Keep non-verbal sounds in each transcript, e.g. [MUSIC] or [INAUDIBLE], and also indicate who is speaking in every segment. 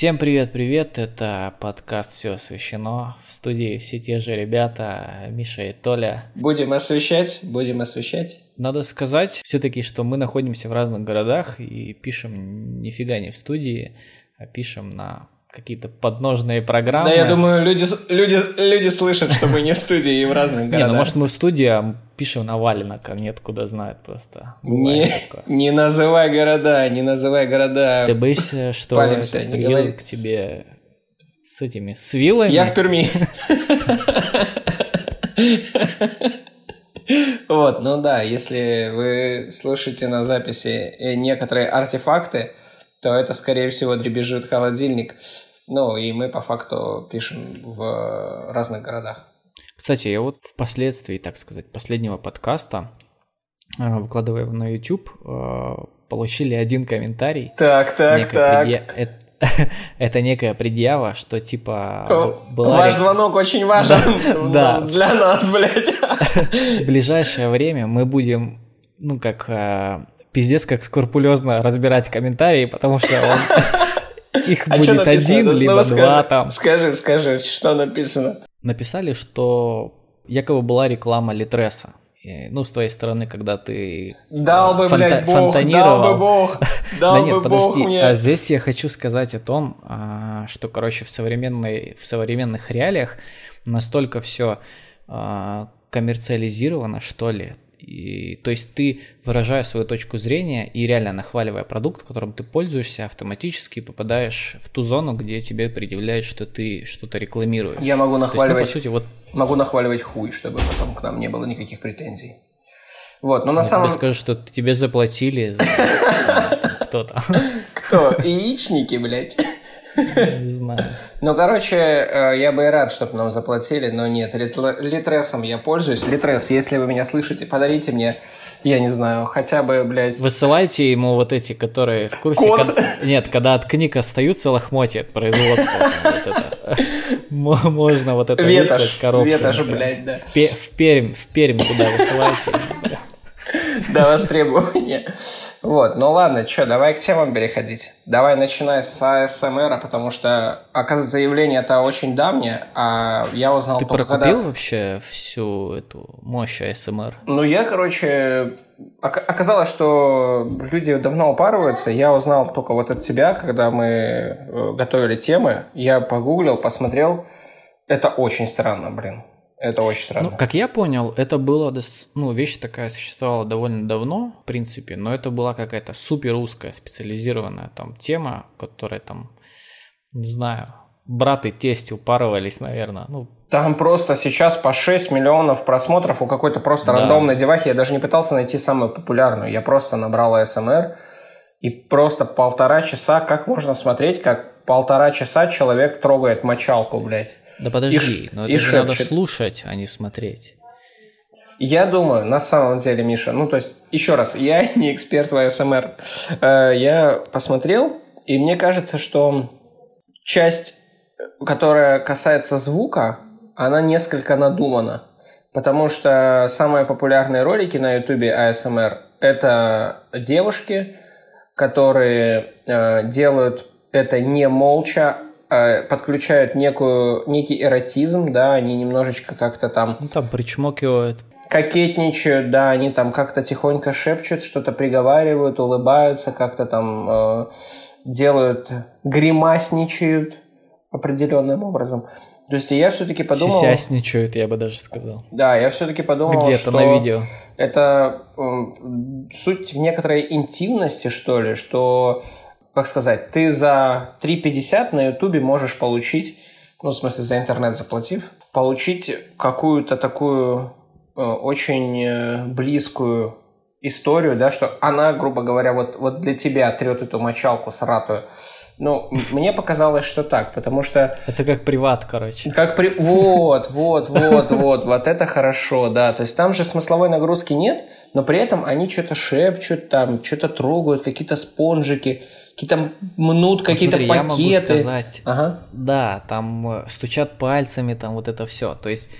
Speaker 1: Всем привет-привет, это подкаст «Все освещено». В студии все те же ребята, Миша и Толя.
Speaker 2: Будем освещать, будем освещать.
Speaker 1: Надо сказать все-таки, что мы находимся в разных городах и пишем нифига не в студии, а пишем на какие-то подножные программы.
Speaker 2: Да, я думаю, люди, люди, люди слышат, что мы не в студии и в разных городах.
Speaker 1: Не, ну может мы в студии, а пишем на валенок, а нет, куда знают просто.
Speaker 2: Не, не называй города, не называй города.
Speaker 1: Ты боишься, что Спалимся, не к тебе с этими, с вилами?
Speaker 2: Я в Перми. Вот, ну да, если вы слушаете на записи некоторые артефакты, то это, скорее всего, дребезжит холодильник. Ну, и мы по факту пишем в разных городах.
Speaker 1: Кстати, я вот впоследствии, так сказать, последнего подкаста, э, выкладывая его на YouTube, э, получили один комментарий.
Speaker 2: Так, так, так. Предъя...
Speaker 1: Это, [LAUGHS] это некая предъява, что типа...
Speaker 2: О, была ваш звонок очень важен да, [LAUGHS] для нас, блядь. [LAUGHS]
Speaker 1: В ближайшее время мы будем, ну, как э, пиздец как скрупулезно разбирать комментарии, потому что он [LAUGHS] их а будет один, ну, либо ну, два там.
Speaker 2: Скажи, скажи, что написано?
Speaker 1: Написали, что якобы была реклама Литреса. Ну, с твоей стороны, когда ты
Speaker 2: дал бы, фанта- блядь, бог, дал бы бог, [LAUGHS] дал да нет, бы подожди, бог мне.
Speaker 1: А здесь я хочу сказать о том, а, что, короче, в современной, в современных реалиях настолько все а, коммерциализировано, что ли. И, то есть ты, выражая свою точку зрения и реально нахваливая продукт, которым ты пользуешься, автоматически попадаешь в ту зону, где тебе предъявляют, что ты что-то рекламируешь.
Speaker 2: Я могу нахваливать, есть, ну, по сути, вот... могу нахваливать хуй, чтобы потом к нам не было никаких претензий. Вот, но на Я самом...
Speaker 1: Я скажу, что тебе заплатили [LAUGHS] кто-то.
Speaker 2: Кто? Яичники, блядь.
Speaker 1: Не знаю.
Speaker 2: Ну, короче, э, я бы и рад, чтобы нам заплатили, но нет, Литресом я пользуюсь. Литрес, если вы меня слышите, подарите мне, я не знаю, хотя бы, блядь...
Speaker 1: Высылайте ему вот эти, которые в курсе...
Speaker 2: Код?
Speaker 1: Когда... Нет, когда от книг остаются лохмотья от производства. Можно вот это выслать коробку.
Speaker 2: Ветошь, блядь, да.
Speaker 1: В Пермь, в Пермь туда высылайте. [LAUGHS]
Speaker 2: до востребования. Вот, ну ладно, что, давай к темам переходить. Давай начинай с АСМР, потому что, оказывается, заявление это очень давнее, а я узнал
Speaker 1: Ты прокупил когда... вообще всю эту мощь АСМР?
Speaker 2: Ну, я, короче, оказалось, что люди давно упарываются. Я узнал только вот от тебя, когда мы э, готовили темы. Я погуглил, посмотрел. Это очень странно, блин. Это очень странно.
Speaker 1: Ну, как я понял, это было, ну, вещь такая существовала довольно давно, в принципе, но это была какая-то супер узкая, специализированная там тема, которая там, не знаю, брат и тесть упарывались, наверное. Ну,
Speaker 2: там просто сейчас по 6 миллионов просмотров у какой-то просто да. рандомной девахи. Я даже не пытался найти самую популярную. Я просто набрал АСМР и просто полтора часа, как можно смотреть, как полтора часа человек трогает мочалку, блядь.
Speaker 1: Да подожди, и, но это и же надо слушать, а не смотреть.
Speaker 2: Я думаю, на самом деле, Миша, ну то есть, еще раз, я [LAUGHS] не эксперт в АСМР. Э, я посмотрел, и мне кажется, что часть, которая касается звука, она несколько надумана. Потому что самые популярные ролики на ютубе АСМР – это девушки, которые э, делают это не молча, подключают некую, некий эротизм, да, они немножечко как-то там...
Speaker 1: Ну, там причмокивают.
Speaker 2: Кокетничают, да, они там как-то тихонько шепчут, что-то приговаривают, улыбаются, как-то там э, делают, гримасничают определенным образом. То есть я все-таки подумал...
Speaker 1: Сисясничают, я бы даже сказал.
Speaker 2: Да, я все-таки подумал,
Speaker 1: Где-то
Speaker 2: что...
Speaker 1: на видео.
Speaker 2: Это э, суть в некоторой интимности, что ли, что как сказать, ты за 3,50 на Ютубе можешь получить, ну, в смысле, за интернет заплатив, получить какую-то такую э, очень э, близкую историю, да, что она, грубо говоря, вот, вот для тебя трет эту мочалку сратую. Ну, мне показалось, что так, потому что...
Speaker 1: Это как приват, короче.
Speaker 2: Как при... Вот, вот, вот, вот, вот это хорошо, да. То есть там же смысловой нагрузки нет, но при этом они что-то шепчут, там, что-то трогают, какие-то спонжики, какие-то мнут, какие-то пакеты. Я могу
Speaker 1: сказать, ага. да, там э, стучат пальцами, там вот это все. То есть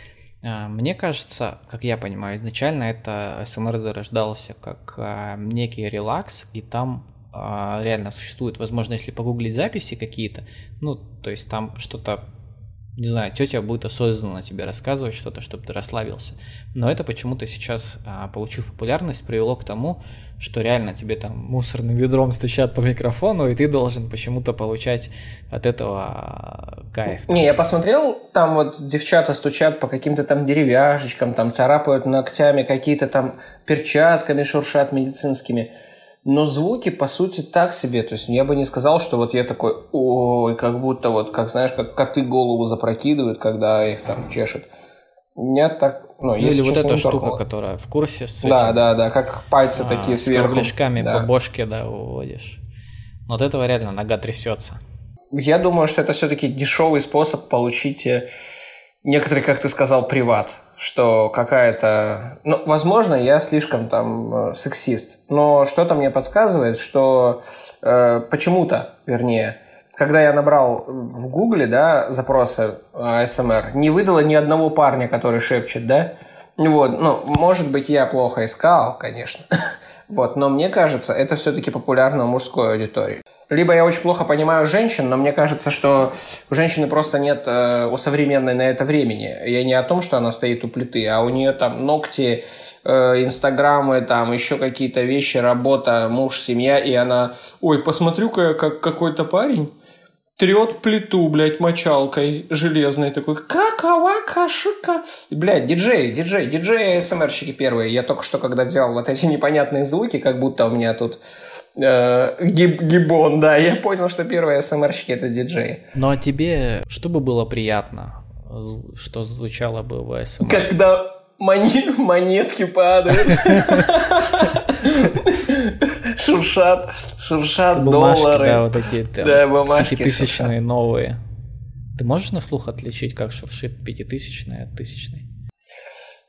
Speaker 1: э, мне кажется, как я понимаю, изначально это СМР зарождался как э, некий релакс, и там а, реально существует. Возможно, если погуглить записи какие-то, ну, то есть там что-то не знаю, тетя будет осознанно тебе рассказывать что-то, чтобы ты расслабился. Но это почему-то сейчас, а, получив популярность, привело к тому, что реально тебе там мусорным ведром стучат по микрофону, и ты должен почему-то получать от этого а, кайф.
Speaker 2: Не, я посмотрел, там вот девчата стучат по каким-то там деревяшечкам, там царапают ногтями какие-то там перчатками шуршат медицинскими но звуки, по сути, так себе. То есть я бы не сказал, что вот я такой, ой, как будто вот, как знаешь, как коты голову запрокидывают, когда их там чешут. Нет, так,
Speaker 1: ну, Или честно, вот эта штука, которая в курсе с
Speaker 2: этим, Да, да, да, как пальцы а, такие сверху. С
Speaker 1: кругляшками да. по бошке, да, уводишь. Но от этого реально нога трясется.
Speaker 2: Я думаю, что это все-таки дешевый способ получить некоторый, как ты сказал, приват что какая-то... Ну, возможно, я слишком там э, сексист, но что-то мне подсказывает, что э, почему-то, вернее, когда я набрал в Гугле, да, запросы АСМР, не выдало ни одного парня, который шепчет, да, вот, ну, может быть, я плохо искал, конечно, [LAUGHS] Вот, но мне кажется, это все-таки популярно у мужской аудитории. Либо я очень плохо понимаю женщин, но мне кажется, что у женщины просто нет э, у современной на это времени. Я не о том, что она стоит у плиты, а у нее там ногти, э, инстаграмы, там еще какие-то вещи, работа, муж, семья, и она, ой, посмотрю-ка, как какой-то парень трет плиту, блядь, мочалкой железной, такой какова кашика. Блядь, диджей, диджей, диджей СМРщики первые. Я только что, когда делал вот эти непонятные звуки, как будто у меня тут э, гиб, гибон, да, я понял, что первые СМРщики это диджеи.
Speaker 1: Ну а тебе, что бы было приятно, что звучало бы в СМР?
Speaker 2: Когда [LAUGHS] монетки падают. [LAUGHS] шуршат, шуршат бумажки, доллары.
Speaker 1: Да, вот такие там, да, бумажки пятитысячные шуршат. новые. Ты можешь на слух отличить, как шуршит пятитысячная от тысячной?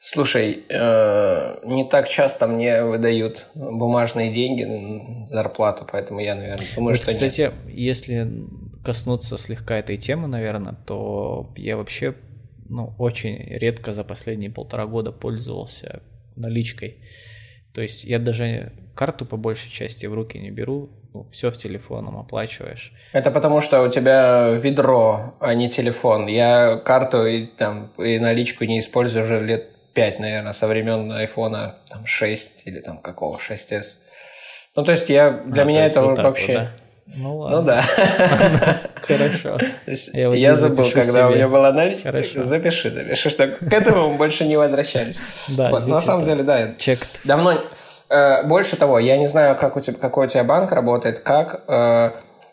Speaker 2: Слушай, э, не так часто мне выдают бумажные деньги, зарплату, поэтому я, наверное, думаю, вот, что
Speaker 1: кстати,
Speaker 2: нет.
Speaker 1: если коснуться слегка этой темы, наверное, то я вообще ну, очень редко за последние полтора года пользовался наличкой. То есть я даже карту по большей части в руки не беру, ну, все в телефоном оплачиваешь.
Speaker 2: Это потому, что у тебя ведро, а не телефон. Я карту и, там, и наличку не использую уже лет 5, наверное, со времен айфона там, 6 или там какого, 6s. Ну, то есть я, для а, меня это вот вообще... Вот, да?
Speaker 1: Ну, ну
Speaker 2: ладно. Ну да. [LAUGHS]
Speaker 1: Хорошо.
Speaker 2: Я, вот я забыл, когда у меня была наличка. Хорошо. Запиши, запиши, что к этому мы больше не возвращались. Да, вот, на самом деле, да.
Speaker 1: Чек.
Speaker 2: Давно... Э, больше того, я не знаю, как у тебя, какой у тебя банк работает, как... Э,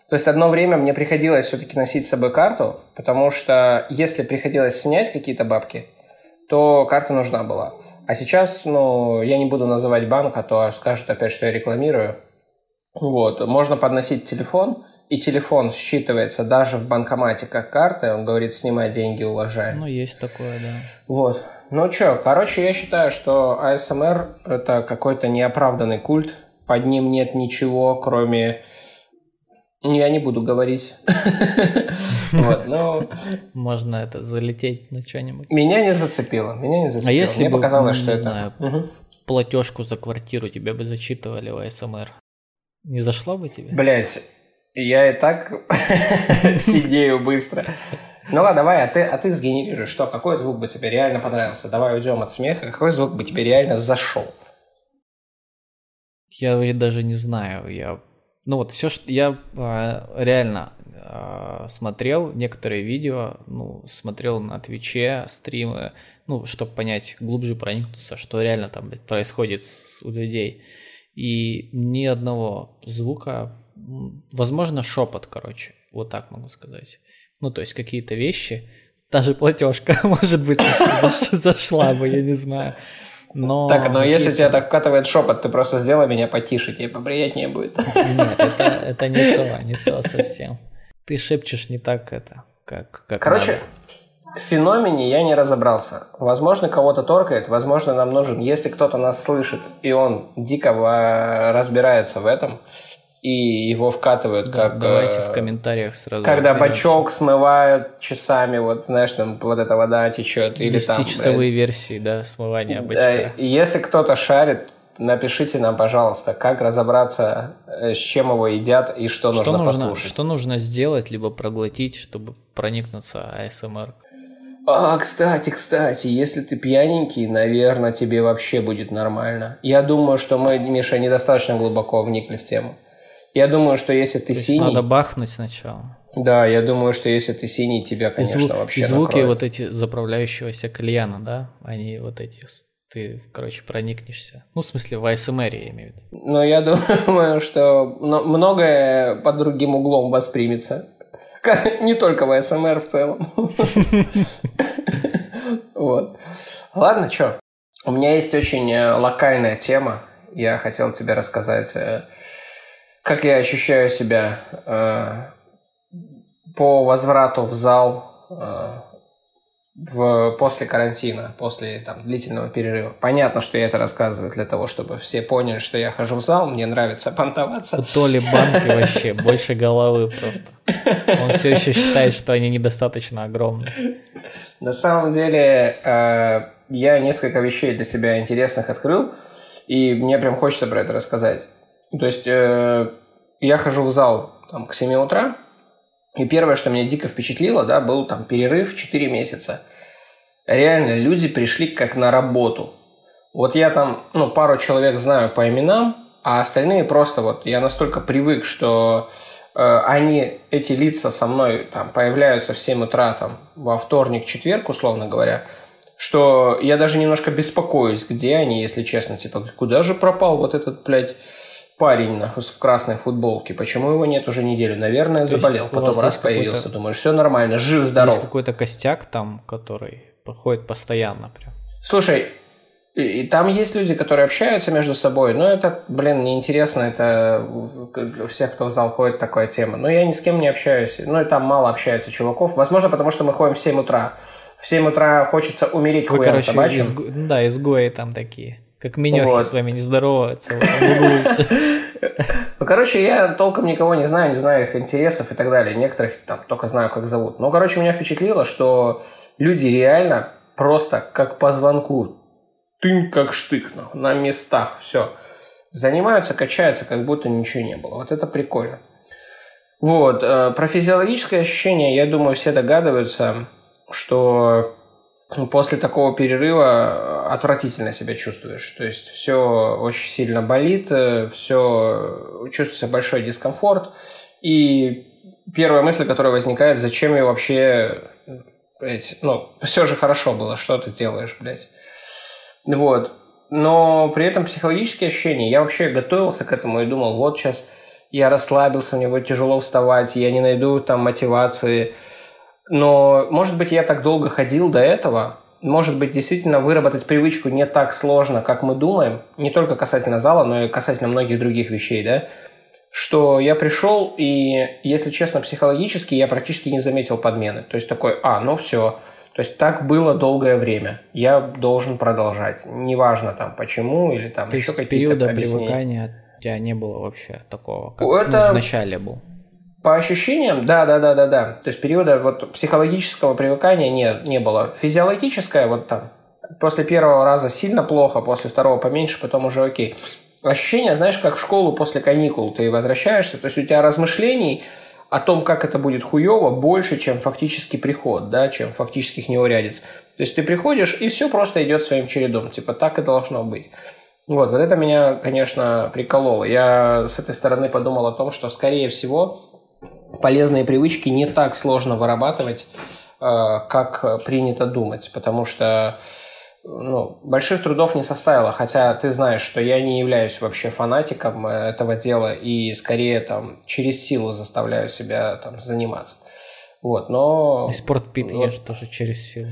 Speaker 2: то есть одно время мне приходилось все-таки носить с собой карту, потому что если приходилось снять какие-то бабки, то карта нужна была. А сейчас, ну, я не буду называть банк, а то скажут опять, что я рекламирую. Вот, можно подносить телефон, и телефон считывается даже в банкомате как карта, он говорит, снимай деньги, уважай.
Speaker 1: Ну, есть такое, да.
Speaker 2: Вот. Ну что, короче, я считаю, что АСМР – это какой-то неоправданный культ, под ним нет ничего, кроме... Я не буду говорить. [LAUGHS] Вот, ну...
Speaker 1: Можно это залететь на что-нибудь.
Speaker 2: Меня не зацепило, меня не зацепило. А если Мне показалось, что это...
Speaker 1: платежку за квартиру тебе бы зачитывали в АСМР? Не зашло бы тебе?
Speaker 2: Блять, я и так [LAUGHS] сидею быстро. Ну ладно, давай, а ты, а ты сгенерируешь, что, какой звук бы тебе реально понравился? Давай уйдем от смеха, какой звук бы тебе реально зашел?
Speaker 1: Я даже не знаю, я... Ну вот все, что я а, реально а, смотрел некоторые видео, ну, смотрел на Твиче стримы, ну, чтобы понять, глубже проникнуться, что реально там блядь, происходит с, у людей и ни одного звука, возможно, шепот, короче, вот так могу сказать. Ну, то есть какие-то вещи, даже платежка, [LAUGHS] может быть, зашла бы, я не знаю.
Speaker 2: Но так, но если тебя так вкатывает шепот, ты просто сделай меня потише, тебе поприятнее будет.
Speaker 1: Нет, это, это не то, не то совсем. Ты шепчешь не так это, как, как
Speaker 2: Короче, надо в феномене я не разобрался. Возможно, кого-то торкает, возможно, нам нужен. Если кто-то нас слышит, и он дико разбирается в этом, и его вкатывают да, как...
Speaker 1: Давайте в э, комментариях сразу.
Speaker 2: Когда бачок смывают часами, вот знаешь, там вот эта вода течет. Или там...
Speaker 1: часовые версии, да, смывания бачка.
Speaker 2: Да, если кто-то шарит, напишите нам, пожалуйста, как разобраться, э, с чем его едят и что, что нужно, нужно послушать.
Speaker 1: Что нужно сделать, либо проглотить, чтобы проникнуться АСМР?
Speaker 2: А, кстати, кстати, если ты пьяненький, наверное, тебе вообще будет нормально. Я думаю, что мы, Миша, недостаточно глубоко вникли в тему. Я думаю, что если ты синий...
Speaker 1: надо бахнуть сначала.
Speaker 2: Да, я думаю, что если ты синий, тебя, конечно, и звук, вообще
Speaker 1: И звуки накроет. вот эти заправляющегося кальяна, да? Они вот эти... Ты, короче, проникнешься. Ну, в смысле, в АСМР я имею в виду.
Speaker 2: Ну, я [LAUGHS] думаю, что многое под другим углом воспримется. [LAUGHS] Не только в СМР в целом. [LAUGHS] Вот. Ладно, что? У меня есть очень э, локальная тема. Я хотел тебе рассказать, э, как я ощущаю себя э, по возврату в зал в, после карантина, после там, длительного перерыва. Понятно, что я это рассказываю для того, чтобы все поняли, что я хожу в зал, мне нравится понтоваться.
Speaker 1: У Толи банки [LAUGHS] вообще больше головы просто. Он все еще считает, что они недостаточно огромные.
Speaker 2: На самом деле, э, я несколько вещей для себя интересных открыл, и мне прям хочется про это рассказать. То есть, э, я хожу в зал там, к 7 утра, и первое, что меня дико впечатлило, да, был там перерыв 4 месяца. Реально, люди пришли как на работу. Вот я там, ну, пару человек знаю по именам, а остальные просто вот, я настолько привык, что они, эти лица со мной там появляются в 7 утра, там, во вторник, четверг, условно говоря, что я даже немножко беспокоюсь, где они, если честно, типа, куда же пропал вот этот, блядь, парень нахуй, в красной футболке. Почему его нет уже неделю? Наверное, То заболел. Потом раз появился. Думаешь, все нормально, жив, здоров.
Speaker 1: Есть какой-то костяк там, который походит постоянно прям.
Speaker 2: Слушай, и, и там есть люди, которые общаются между собой, но это, блин, неинтересно, это у всех, кто в зал ходит, такая тема. Но я ни с кем не общаюсь, ну и там мало общается чуваков. Возможно, потому что мы ходим в 7 утра. В 7 утра хочется умереть Вы, короче, собачьим.
Speaker 1: Изго... Да, изгои там такие. Как Минехи вот. с вами не здороваются. [LAUGHS]
Speaker 2: Ну, короче, я толком никого не знаю, не знаю их интересов и так далее. Некоторых там только знаю, как зовут. Но, короче, меня впечатлило, что люди реально просто как по звонку, тынь как штык, на местах, все. Занимаются, качаются, как будто ничего не было. Вот это прикольно. Вот. Э, про физиологическое ощущение, я думаю, все догадываются, что ну, после такого перерыва э, отвратительно себя чувствуешь. То есть все очень сильно болит, э, все чувствуется большой дискомфорт. И первая мысль, которая возникает, зачем я вообще... Блядь, ну, все же хорошо было, что ты делаешь, блядь. Вот. Но при этом психологические ощущения, я вообще готовился к этому и думал, вот сейчас я расслабился, мне будет тяжело вставать, я не найду там мотивации, но, может быть, я так долго ходил до этого, может быть, действительно выработать привычку не так сложно, как мы думаем, не только касательно зала, но и касательно многих других вещей, да, что я пришел, и, если честно, психологически я практически не заметил подмены. То есть такой, а, ну все, то есть так было долгое время. Я должен продолжать. Неважно там почему или там
Speaker 1: То
Speaker 2: еще
Speaker 1: какие-то периода объяснения. привыкания у тебя не было вообще такого, как Это... ну, в начале был.
Speaker 2: По ощущениям, да, да, да, да, да. То есть периода вот психологического привыкания не, не было. Физиологическое вот там после первого раза сильно плохо, после второго поменьше, потом уже окей. Ощущение, знаешь, как в школу после каникул ты возвращаешься, то есть у тебя размышлений о том, как это будет хуево, больше, чем фактический приход, да, чем фактических неурядиц. То есть ты приходишь, и все просто идет своим чередом, типа так и должно быть. Вот, вот это меня, конечно, прикололо. Я с этой стороны подумал о том, что, скорее всего, полезные привычки не так сложно вырабатывать, э, как принято думать, потому что ну, больших трудов не составило, хотя ты знаешь, что я не являюсь вообще фанатиком этого дела и скорее там через силу заставляю себя там заниматься. Вот, но...
Speaker 1: И спортпит вот, ешь тоже через силу.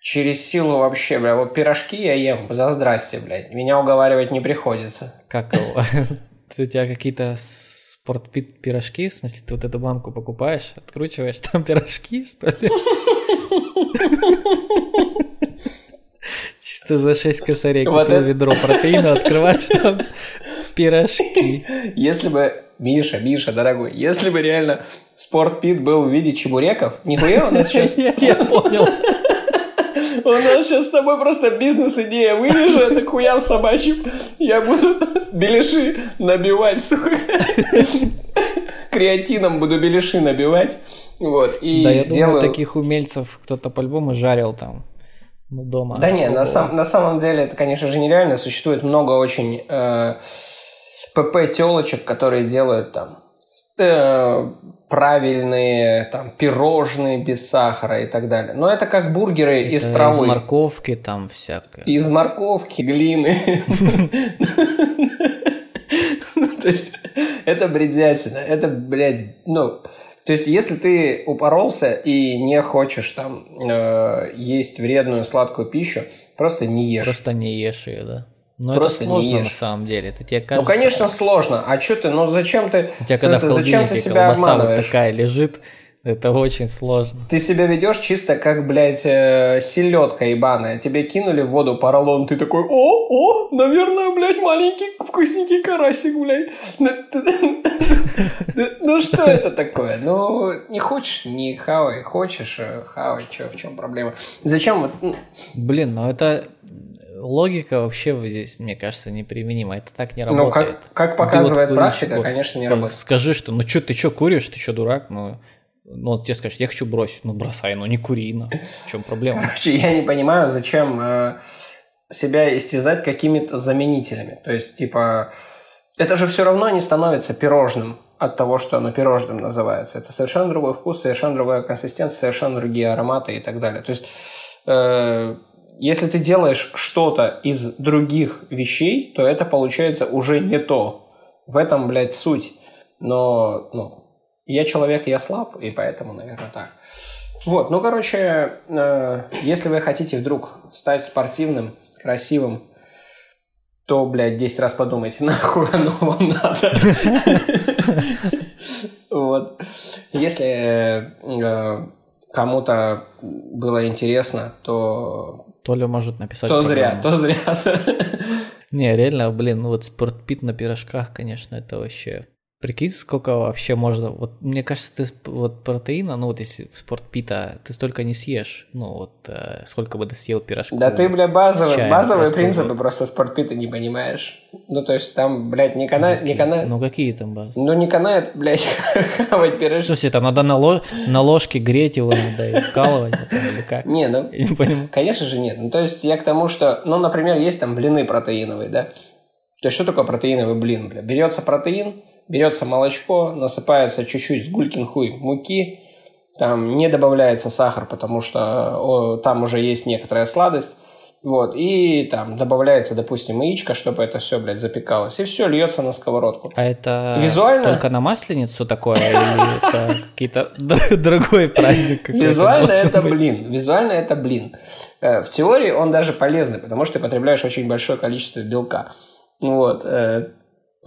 Speaker 2: Через силу вообще, бля, вот пирожки я ем за здрасте, блядь. Меня уговаривать не приходится.
Speaker 1: Как его? [LAUGHS] У тебя какие-то спортпит пирожки? В смысле, ты вот эту банку покупаешь, откручиваешь, там пирожки, что ли? [LAUGHS] Чисто за 6 косарей вот купил это... ведро протеина, открываешь там [LAUGHS] пирожки.
Speaker 2: Если бы, Миша, Миша, дорогой, если бы реально спортпит был в виде чебуреков, нихуя у нас сейчас... [LAUGHS]
Speaker 1: Я [LAUGHS] понял.
Speaker 2: У нас сейчас с тобой просто бизнес-идея вырежи, это хуям собачьим. Я буду беляши набивать, сука. Креатином буду беляши набивать. Вот, и
Speaker 1: да, я
Speaker 2: сделаю...
Speaker 1: думаю, таких умельцев кто-то по-любому жарил там ну, дома.
Speaker 2: Да не, на, сам, на самом деле это, конечно же, нереально. Существует много очень э, ПП-телочек, которые делают там э, правильные там пирожные без сахара и так далее. Но это как бургеры
Speaker 1: это
Speaker 2: из травы.
Speaker 1: Из морковки там всякое.
Speaker 2: Из морковки, глины. [LAUGHS] То есть это бредятина. Это, блядь, ну... То есть, если ты упоролся и не хочешь там э, есть вредную сладкую пищу, просто не ешь.
Speaker 1: Просто не ешь ее, да. Но
Speaker 2: Просто
Speaker 1: это сложно
Speaker 2: не ешь.
Speaker 1: на самом деле. Это тебе кажется,
Speaker 2: Ну, конечно, сложно. А что ты, ну зачем ты,
Speaker 1: у тебя когда
Speaker 2: смысле, зачем ты себя
Speaker 1: колбаса вот
Speaker 2: обманываешь?
Speaker 1: такая лежит, это очень сложно.
Speaker 2: Ты себя ведешь чисто как, блядь, э, селедка ебаная. Тебе кинули в воду поролон, ты такой, о, о, наверное, блядь, маленький вкусненький карасик, блядь. Ну, ты- Ну что это такое? Ну, не хочешь, не хавай, хочешь, э, хавай, чё, в чем проблема? Зачем ну,
Speaker 1: Блин, ну это логика вообще здесь, мне кажется, неприменима. Это так не
Speaker 2: ну,
Speaker 1: работает.
Speaker 2: как, как
Speaker 1: Ты
Speaker 2: показывает
Speaker 1: вот
Speaker 2: практика, конечно, не работает.
Speaker 1: Скажи, что, ну что, ты что куришь, ты что, дурак? Ну, ну, вот тебе скажут, я хочу бросить. Ну, бросай, ну не кури, ну. В чем проблема?
Speaker 2: Короче, я не понимаю, зачем э, себя истязать какими-то заменителями. То есть, типа, это же все равно не становится пирожным от того, что оно пирожным называется. Это совершенно другой вкус, совершенно другая консистенция, совершенно другие ароматы и так далее. То есть, э, если ты делаешь что-то из других вещей, то это получается уже не то. В этом, блядь, суть. Но, ну, я человек, я слаб, и поэтому, наверное, так. Вот, ну, короче, э, если вы хотите вдруг стать спортивным, красивым, то, блядь, 10 раз подумайте, [LAUGHS] нахуй оно вам надо. Вот. Если э, кому-то было интересно, то
Speaker 1: Толя может написать
Speaker 2: то зря, то зря.
Speaker 1: Не, реально, блин, ну вот спортпит на пирожках, конечно, это вообще... Прикинь, сколько вообще можно... Вот мне кажется, ты вот протеина, ну вот если в спортпита, ты столько не съешь. Ну вот э, сколько бы ты съел пирожков.
Speaker 2: Да ты, бля, базовые,
Speaker 1: чаем
Speaker 2: базовые
Speaker 1: просто
Speaker 2: принципы
Speaker 1: вот.
Speaker 2: просто спортпита не понимаешь. Ну, то есть там, блядь, не канает, не канает,
Speaker 1: Ну какие там базы?
Speaker 2: ну, не канает, блядь, [LAUGHS] хавать
Speaker 1: В
Speaker 2: пирожки.
Speaker 1: смысле, там надо на, ло- на ложке греть его, надо и вкалывать потом, или как?
Speaker 2: Не, ну,
Speaker 1: Я не понимаю.
Speaker 2: Конечно же нет. Ну, то есть я к тому, что, ну, например, есть там блины протеиновые, да? То есть что такое протеиновый блин, бля? Берется протеин, берется молочко, насыпается чуть-чуть сгулькин хуй муки, там не добавляется сахар, потому что о, там уже есть некоторая сладость, вот, и там добавляется, допустим, яичко, чтобы это все, блядь, запекалось, и все льется на сковородку.
Speaker 1: А это
Speaker 2: Визуально?
Speaker 1: только на масленицу такое, или это какие-то [LAUGHS] другой праздник
Speaker 2: Визуально это блин. Визуально это блин. Э, В теории он даже полезный, потому что ты потребляешь очень большое количество белка. Вот.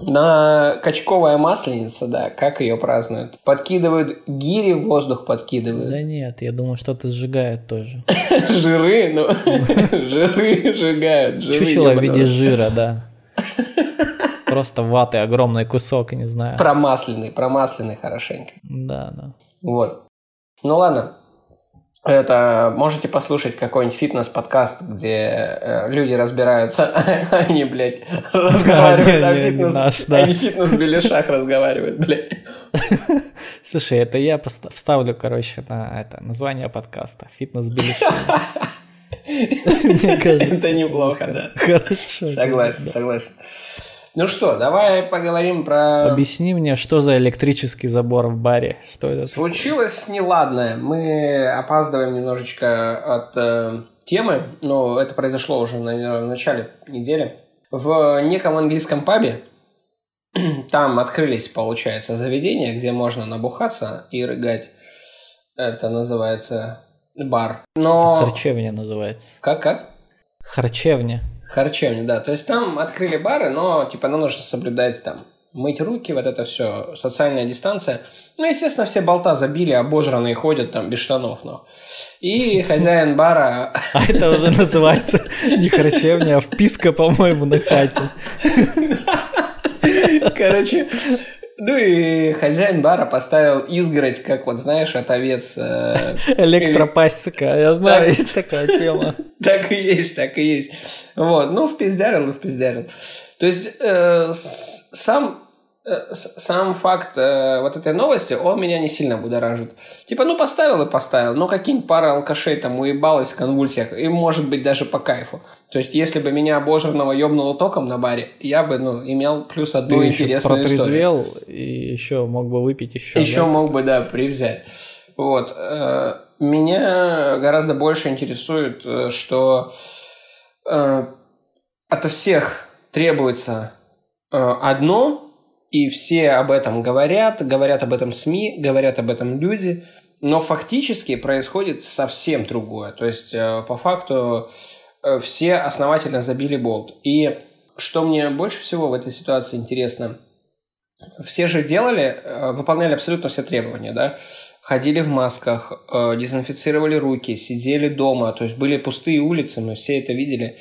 Speaker 2: На качковая масленица, да, как ее празднуют? Подкидывают гири, в воздух подкидывают.
Speaker 1: Да нет, я думаю, что-то сжигает тоже. [LAUGHS]
Speaker 2: Жиры, ну, [LAUGHS] жиры сжигают.
Speaker 1: Чучело в виде жира, да. [LAUGHS] Просто ваты, огромный кусок, не знаю.
Speaker 2: Промасленный, промасленный хорошенько.
Speaker 1: Да, да.
Speaker 2: Вот. Ну ладно. Это можете послушать какой-нибудь фитнес-подкаст, где э, люди разбираются, [LAUGHS] они, блядь, [LAUGHS] разговаривают о
Speaker 1: не, не
Speaker 2: фитнес, они фитнес-беляшах разговаривают, блядь. [LAUGHS]
Speaker 1: Слушай, это я вставлю, короче, на это название подкаста. Фитнес беляши. Мне кажется.
Speaker 2: Это неплохо, да.
Speaker 1: Хорошо.
Speaker 2: Согласен, согласен. Ну что, давай поговорим про...
Speaker 1: Объясни мне, что за электрический забор в баре? Что это?
Speaker 2: Случилось неладное. Мы опаздываем немножечко от э, темы, но это произошло уже, наверное, в начале недели. В неком английском пабе [CLEARS THROAT] там открылись, получается, заведения, где можно набухаться и рыгать. Это называется бар. Но...
Speaker 1: Харчевня называется.
Speaker 2: Как, как?
Speaker 1: Харчевня.
Speaker 2: Харчевня, да. То есть там открыли бары, но типа нам нужно соблюдать там мыть руки, вот это все, социальная дистанция. Ну, естественно, все болта забили, обожранные ходят там без штанов, но. И хозяин бара... [LAUGHS]
Speaker 1: А это уже называется не харчевня, а вписка, по-моему, на хате. [LAUGHS]
Speaker 2: Короче, Ну и хозяин бара поставил изгородь, как вот, знаешь, от овец. Э, [LAUGHS]
Speaker 1: Электропастика, я знаю, так, есть такая тема. [LAUGHS]
Speaker 2: Так и есть, так и есть. Вот, ну, впиздярил, ну, впиздярил. То есть, э, сам сам факт э, вот этой новости, он меня не сильно будоражит. Типа, ну поставил и поставил, ну какие-нибудь пара алкашей там уебалась в конвульсиях, и может быть даже по кайфу. То есть, если бы меня обожранного ёбнуло током на баре, я бы, ну, имел плюс одну
Speaker 1: Ты
Speaker 2: интересную
Speaker 1: еще протрезвел и еще мог бы выпить еще.
Speaker 2: Еще да? мог бы, да, привзять. Вот. Э, меня гораздо больше интересует, что от всех требуется одно, и все об этом говорят, говорят об этом СМИ, говорят об этом люди, но фактически происходит совсем другое. То есть, э, по факту, э, все основательно забили болт. И что мне больше всего в этой ситуации интересно, все же делали, э, выполняли абсолютно все требования, да, ходили в масках, дезинфицировали руки, сидели дома, то есть были пустые улицы, мы все это видели.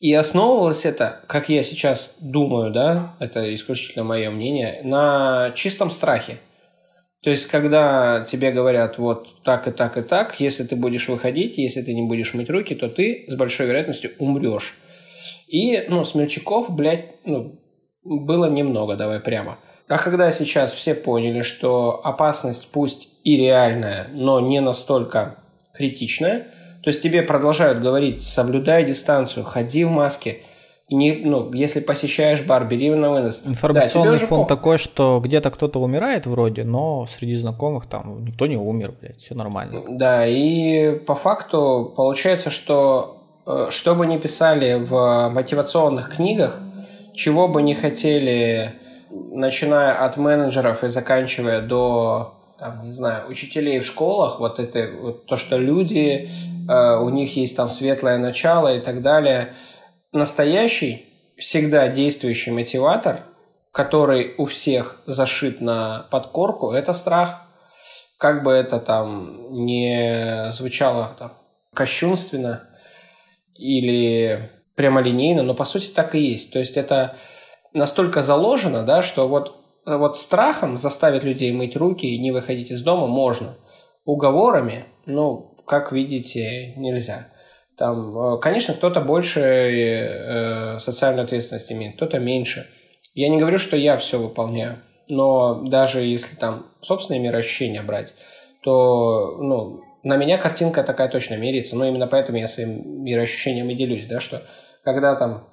Speaker 2: И основывалось это, как я сейчас думаю, да, это исключительно мое мнение, на чистом страхе. То есть, когда тебе говорят вот так и так и так, если ты будешь выходить, если ты не будешь мыть руки, то ты с большой вероятностью умрешь. И, ну, смельчаков, блядь, ну, было немного, давай прямо. А когда сейчас все поняли, что опасность пусть и реальная, но не настолько критичная – то есть тебе продолжают говорить, соблюдай дистанцию, ходи в маске. Не, ну, если посещаешь бар, бери на вынос.
Speaker 1: Информационный да, фон такой, что где-то кто-то умирает вроде, но среди знакомых там никто не умер, блядь, все нормально.
Speaker 2: Да, и по факту получается, что э, что бы ни писали в мотивационных книгах, чего бы не хотели, начиная от менеджеров и заканчивая до там, не знаю, учителей в школах, вот это вот то, что люди, у них есть там светлое начало и так далее. Настоящий, всегда действующий мотиватор, который у всех зашит на подкорку, это страх. Как бы это там не звучало там кощунственно или прямолинейно, но по сути так и есть. То есть это настолько заложено, да, что вот вот страхом заставить людей мыть руки и не выходить из дома можно. Уговорами, ну, как видите, нельзя. Там, э, конечно, кто-то больше э, социальной ответственности имеет, кто-то меньше. Я не говорю, что я все выполняю, но даже если там собственные мироощущения брать, то ну, на меня картинка такая точно меряется. Но именно поэтому я своим мироощущением и делюсь, да, что когда там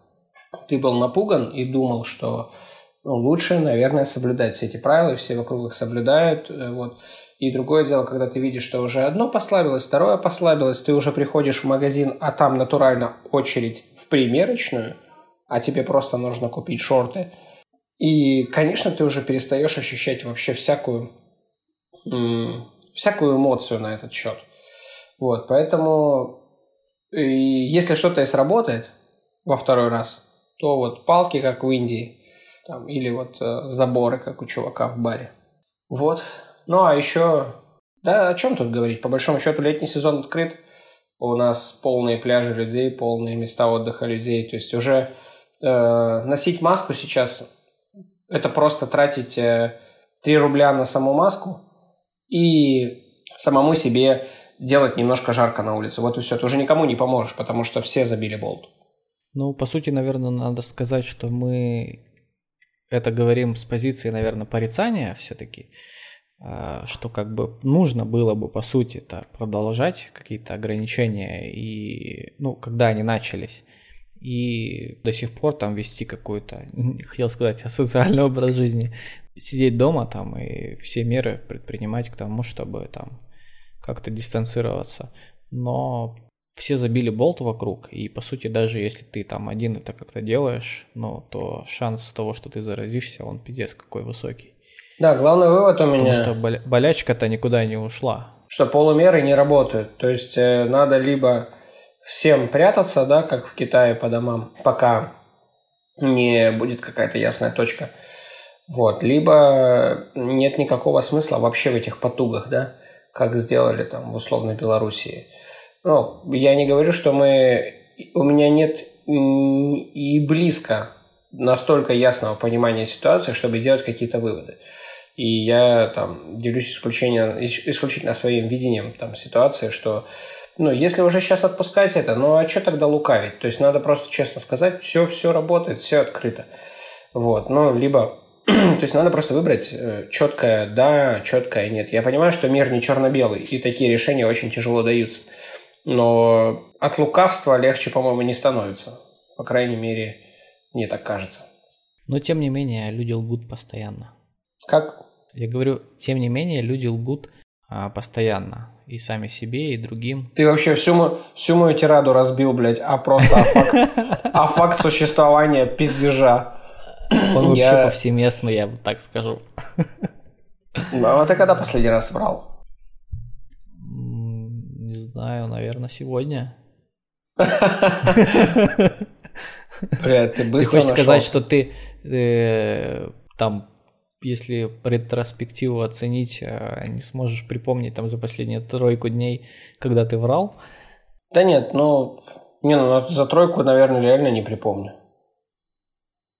Speaker 2: ты был напуган и думал, что ну, лучше, наверное, соблюдать все эти правила, все вокруг их соблюдают. Э, вот. И другое дело, когда ты видишь, что уже одно послабилось, второе послабилось, ты уже приходишь в магазин, а там натурально очередь в примерочную, а тебе просто нужно купить шорты. И, конечно, ты уже перестаешь ощущать вообще всякую, всякую эмоцию на этот счет. Вот, поэтому если что-то и сработает во второй раз, то вот палки, как в Индии – там, или вот э, заборы, как у чувака в баре. Вот. Ну, а еще... Да, о чем тут говорить? По большому счету, летний сезон открыт. У нас полные пляжи людей, полные места отдыха людей. То есть уже э, носить маску сейчас это просто тратить э, 3 рубля на саму маску и самому себе делать немножко жарко на улице. Вот и все. Ты уже никому не поможешь, потому что все забили болт.
Speaker 1: Ну, по сути, наверное, надо сказать, что мы это говорим с позиции, наверное, порицания все-таки, что как бы нужно было бы, по сути, это продолжать какие-то ограничения, и, ну, когда они начались, и до сих пор там вести какой-то, [LAUGHS] хотел сказать, социальный образ жизни, сидеть дома там и все меры предпринимать к тому, чтобы там как-то дистанцироваться. Но все забили болт вокруг, и по сути даже если ты там один это как-то делаешь, ну, то шанс того, что ты заразишься, он пиздец какой высокий.
Speaker 2: Да, главный вывод у меня...
Speaker 1: Потому что болячка-то никуда не ушла.
Speaker 2: Что полумеры не работают. То есть э, надо либо всем прятаться, да, как в Китае по домам, пока не будет какая-то ясная точка. Вот. Либо нет никакого смысла вообще в этих потугах, да, как сделали там в условной Белоруссии. Ну, я не говорю, что мы... У меня нет и близко настолько ясного понимания ситуации, чтобы делать какие-то выводы. И я там делюсь исключительно, исключительно своим видением там, ситуации, что ну, если уже сейчас отпускать это, ну а что тогда лукавить? То есть надо просто честно сказать, все, все работает, все открыто. Вот, ну, либо [CLEARS THROAT] то есть надо просто выбрать э, четкое да, четкое нет. Я понимаю, что мир не черно-белый, и такие решения очень тяжело даются. Но от лукавства легче, по-моему, не становится. По крайней мере, мне так кажется.
Speaker 1: Но тем не менее, люди лгут постоянно.
Speaker 2: Как?
Speaker 1: Я говорю, тем не менее, люди лгут а, постоянно. И сами себе, и другим.
Speaker 2: Ты вообще всю, мою, всю мою тираду разбил, блядь, а просто а факт, существования пиздежа.
Speaker 1: Он вообще я... повсеместный, я так скажу.
Speaker 2: А ты когда последний раз врал?
Speaker 1: Не знаю, наверное, сегодня.
Speaker 2: Бля, ты быстро
Speaker 1: Ты хочешь сказать, что ты э, там, если ретроспективу оценить, э, не сможешь припомнить там за последние тройку дней, когда ты врал?
Speaker 2: Да нет, ну, не, ну за тройку, наверное, реально не припомню.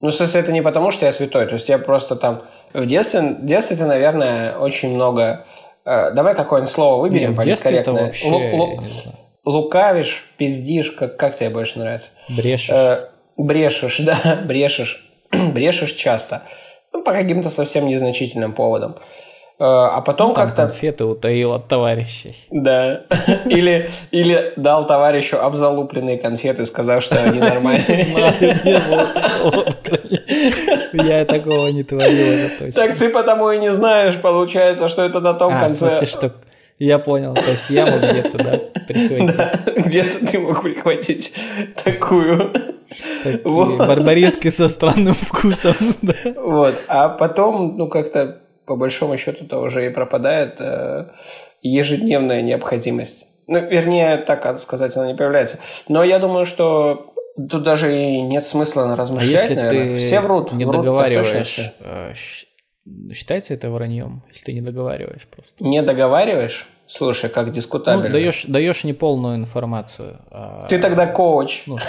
Speaker 2: Ну, в смысле, это не потому, что я святой. То есть я просто там... В детстве, в детстве ты, наверное, очень много... Э, давай какое-нибудь слово выберем,
Speaker 1: Нет, в детстве это вообще... Лу- лу-
Speaker 2: лукавишь, пиздишь, как, как тебе больше нравится?
Speaker 1: Брешешь. Э,
Speaker 2: брешешь, [LAUGHS] да, брешешь. [CLEARS THROAT] брешешь часто. Ну, по каким-то совсем незначительным поводам. Э, а потом ну, как-то...
Speaker 1: конфеты утаил от товарищей.
Speaker 2: Да. [LAUGHS] Или, или дал товарищу обзалупленные конфеты, сказав, что они нормальные. [LAUGHS]
Speaker 1: Я такого не творил, это точно.
Speaker 2: Так ты потому и не знаешь, получается, что это на том а, конце... в смысле, что
Speaker 1: я понял, то есть я мог где-то, да, прихватить. Да,
Speaker 2: где-то ты мог прихватить такую.
Speaker 1: вот. Барбариски со странным вкусом. Да.
Speaker 2: Вот, а потом, ну, как-то по большому счету это уже и пропадает э, ежедневная необходимость. Ну, вернее, так сказать, она не появляется. Но я думаю, что тут даже и нет смысла размышлять, а если наверное. Ты все врут.
Speaker 1: Не врут, договариваешь, э, считается это враньем, если ты не договариваешь просто.
Speaker 2: Не договариваешь? Слушай, как дискутабельно. Ну,
Speaker 1: даешь, даешь неполную информацию.
Speaker 2: А... Ты тогда коуч. Ну, [LAUGHS]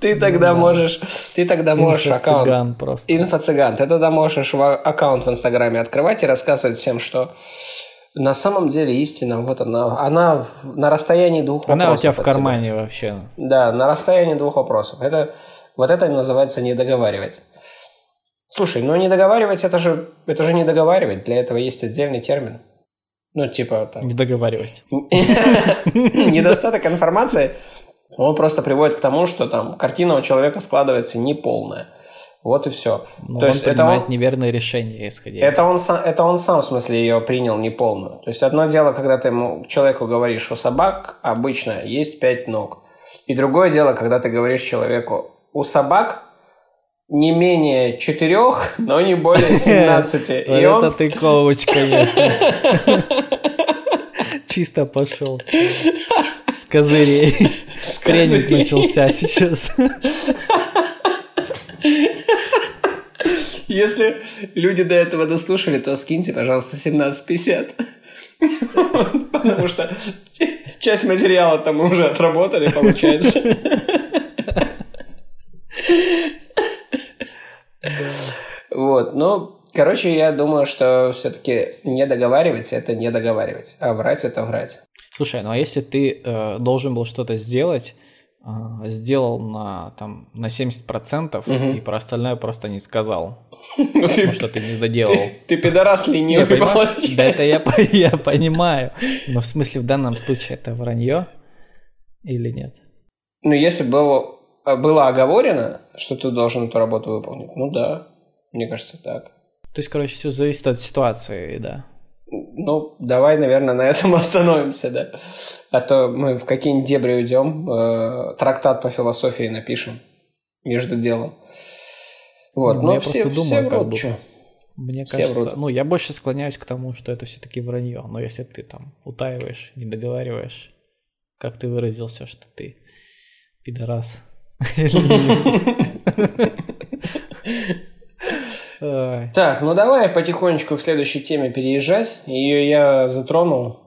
Speaker 2: Ты тогда можешь, ты тогда можешь аккаунт.
Speaker 1: просто.
Speaker 2: Инфо-цыган. Ты тогда можешь аккаунт в Инстаграме открывать и рассказывать всем, что на самом деле истина, вот она, она на расстоянии двух
Speaker 1: она
Speaker 2: вопросов.
Speaker 1: Она у тебя в кармане вообще.
Speaker 2: Да, на расстоянии двух вопросов. Это, вот это называется не договаривать. Слушай, ну не договаривать, это же, это же не договаривать. Для этого есть отдельный термин. Ну, типа...
Speaker 1: Там... Не договаривать. [LAUGHS]
Speaker 2: Недостаток информации он просто приводит к тому, что там картина у человека складывается неполная. Вот и все.
Speaker 1: Но То он есть это он неверное решение, исходя.
Speaker 2: Это он сам, это он сам в смысле ее принял неполную. То есть одно дело, когда ты ему человеку говоришь, что собак обычно есть пять ног, и другое дело, когда ты говоришь человеку, у собак не менее четырех, но не более [LAUGHS] 17.
Speaker 1: Это ты коуч, конечно. [LAUGHS] Чисто пошел с козырей. [LAUGHS] Тренинг начался сейчас.
Speaker 2: Если люди до этого дослушали, то скиньте, пожалуйста, 1750. Потому что часть материала там мы уже отработали, получается. Вот, ну, короче, я думаю, что все-таки не договаривать это не договаривать, а врать это врать.
Speaker 1: Слушай, ну а если ты э, должен был что-то сделать, э, сделал на, там, на 70% угу. и про остальное просто не сказал, [LAUGHS] ну, потому что ты не доделал.
Speaker 2: Ты пидорас ленивый,
Speaker 1: Да это я, понимаю, но в смысле в данном случае это вранье или нет?
Speaker 2: Ну если было оговорено, что ты должен эту работу выполнить, ну да, мне кажется так.
Speaker 1: То есть, короче, все зависит от ситуации, да.
Speaker 2: Ну, давай, наверное, на этом [LAUGHS] остановимся, да. А то мы в какие-нибудь дебри уйдем, э, трактат по философии напишем между делом. Вот, ну,
Speaker 1: я все, просто все думаю, врут, как бы, Мне все кажется, врут. ну, я больше склоняюсь к тому, что это все-таки вранье. Но если ты там утаиваешь, не договариваешь, как ты выразился, что ты пидорас. [LAUGHS] [LAUGHS]
Speaker 2: Так, ну давай потихонечку к следующей теме переезжать. Ее я затронул.